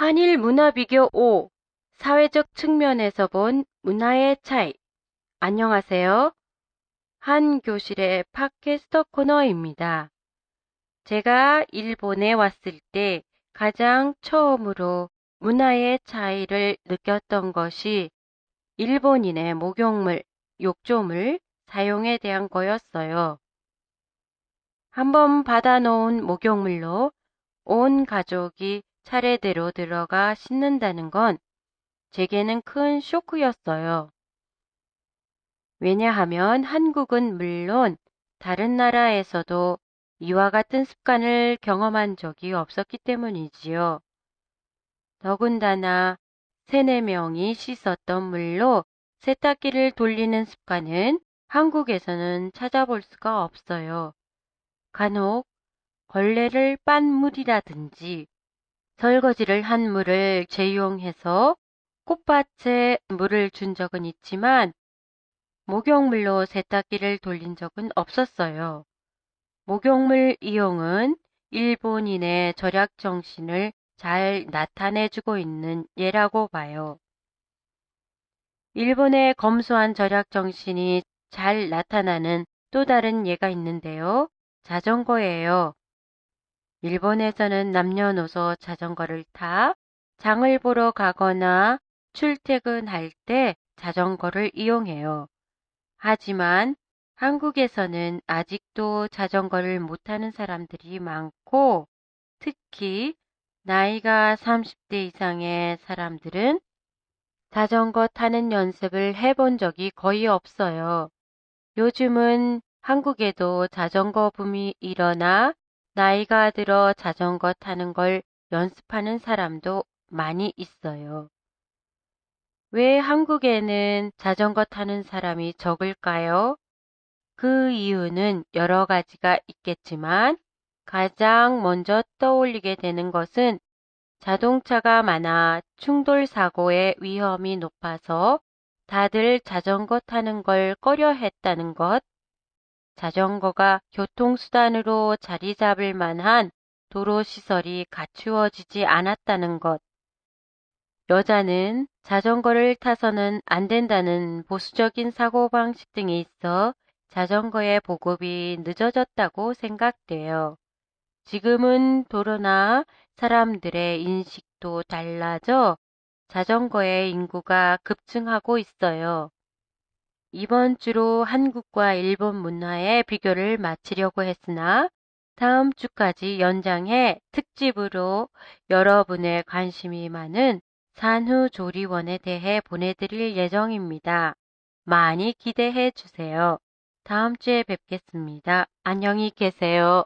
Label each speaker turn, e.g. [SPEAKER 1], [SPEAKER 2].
[SPEAKER 1] 한일 문화 비교 5. 사회적 측면에서 본 문화의 차이. 안녕하세요. 한 교실의 팟캐스터 코너입니다. 제가 일본에 왔을 때 가장 처음으로 문화의 차이를 느꼈던 것이 일본인의 목욕물, 욕조물 사용에 대한 거였어요. 한번 받아놓은 목욕물로 온 가족이 차례대로 들어가 씻는다는 건 제게는 큰 쇼크였어요. 왜냐하면 한국은 물론 다른 나라에서도 이와 같은 습관을 경험한 적이 없었기 때문이지요. 더군다나 세네 명이 씻었던 물로 세탁기를 돌리는 습관은 한국에서는 찾아볼 수가 없어요. 간혹 걸레를 빤 물이라든지 설거지를 한 물을 재이용해서 꽃밭에 물을 준 적은 있지만 목욕물로 세탁기를 돌린 적은 없었어요. 목욕물 이용은 일본인의 절약 정신을 잘 나타내주고 있는 예라고 봐요. 일본의 검소한 절약 정신이 잘 나타나는 또 다른 예가 있는데요. 자전거예요. 일본에서는 남녀노소 자전거를 타 장을 보러 가거나 출퇴근할 때 자전거를 이용해요. 하지만 한국에서는 아직도 자전거를 못 타는 사람들이 많고 특히 나이가 30대 이상의 사람들은 자전거 타는 연습을 해본 적이 거의 없어요. 요즘은 한국에도 자전거 붐이 일어나 나이가 들어 자전거 타는 걸 연습하는 사람도 많이 있어요. 왜 한국에는 자전거 타는 사람이 적을까요? 그 이유는 여러 가지가 있겠지만 가장 먼저 떠올리게 되는 것은 자동차가 많아 충돌 사고의 위험이 높아서 다들 자전거 타는 걸 꺼려 했다는 것, 자전거가 교통수단으로 자리 잡을 만한 도로 시설이 갖추어지지 않았다는 것. 여자는 자전거를 타서는 안 된다는 보수적인 사고방식 등이 있어 자전거의 보급이 늦어졌다고 생각돼요. 지금은 도로나 사람들의 인식도 달라져 자전거의 인구가 급증하고 있어요. 이번 주로 한국과 일본 문화의 비교를 마치려고 했으나 다음 주까지 연장해 특집으로 여러분의 관심이 많은 산후조리원에 대해 보내드릴 예정입니다. 많이 기대해 주세요. 다음 주에 뵙겠습니다. 안녕히 계세요.